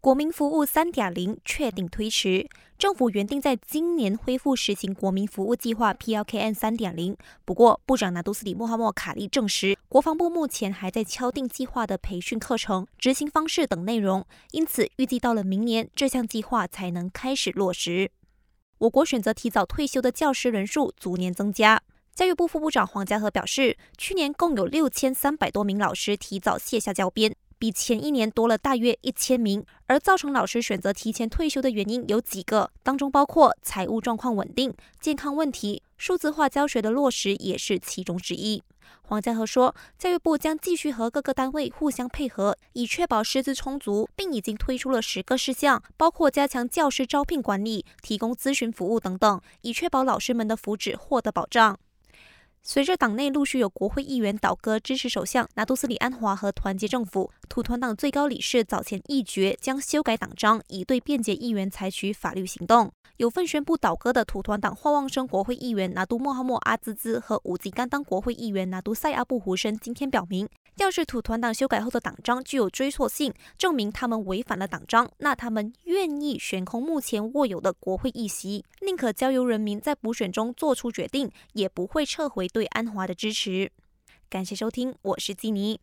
国民服务三点零确定推迟，政府原定在今年恢复实行国民服务计划 （PLKN 三点零）。不过，部长拿督斯里莫哈默卡利证实，国防部目前还在敲定计划的培训课程、执行方式等内容，因此预计到了明年，这项计划才能开始落实。我国选择提早退休的教师人数逐年增加。教育部副部长黄家和表示，去年共有六千三百多名老师提早卸下教鞭。比前一年多了大约一千名，而造成老师选择提前退休的原因有几个，当中包括财务状况稳定、健康问题、数字化教学的落实也是其中之一。黄家和说，教育部将继续和各个单位互相配合，以确保师资充足，并已经推出了十个事项，包括加强教师招聘管理、提供咨询服务等等，以确保老师们的福祉获得保障。随着党内陆续有国会议员倒戈支持首相拿督斯里安华和团结政府，土团党最高理事早前议决将修改党章，以对辩解议员采取法律行动。有份宣布倒戈的土团党霍旺生国会议员拿督莫哈默阿兹兹和五级甘当国会议员拿督塞阿布胡申今天表明。要是土团党修改后的党章具有追溯性，证明他们违反了党章，那他们愿意悬空目前握有的国会议席，宁可交由人民在补选中做出决定，也不会撤回对安华的支持。感谢收听，我是基尼。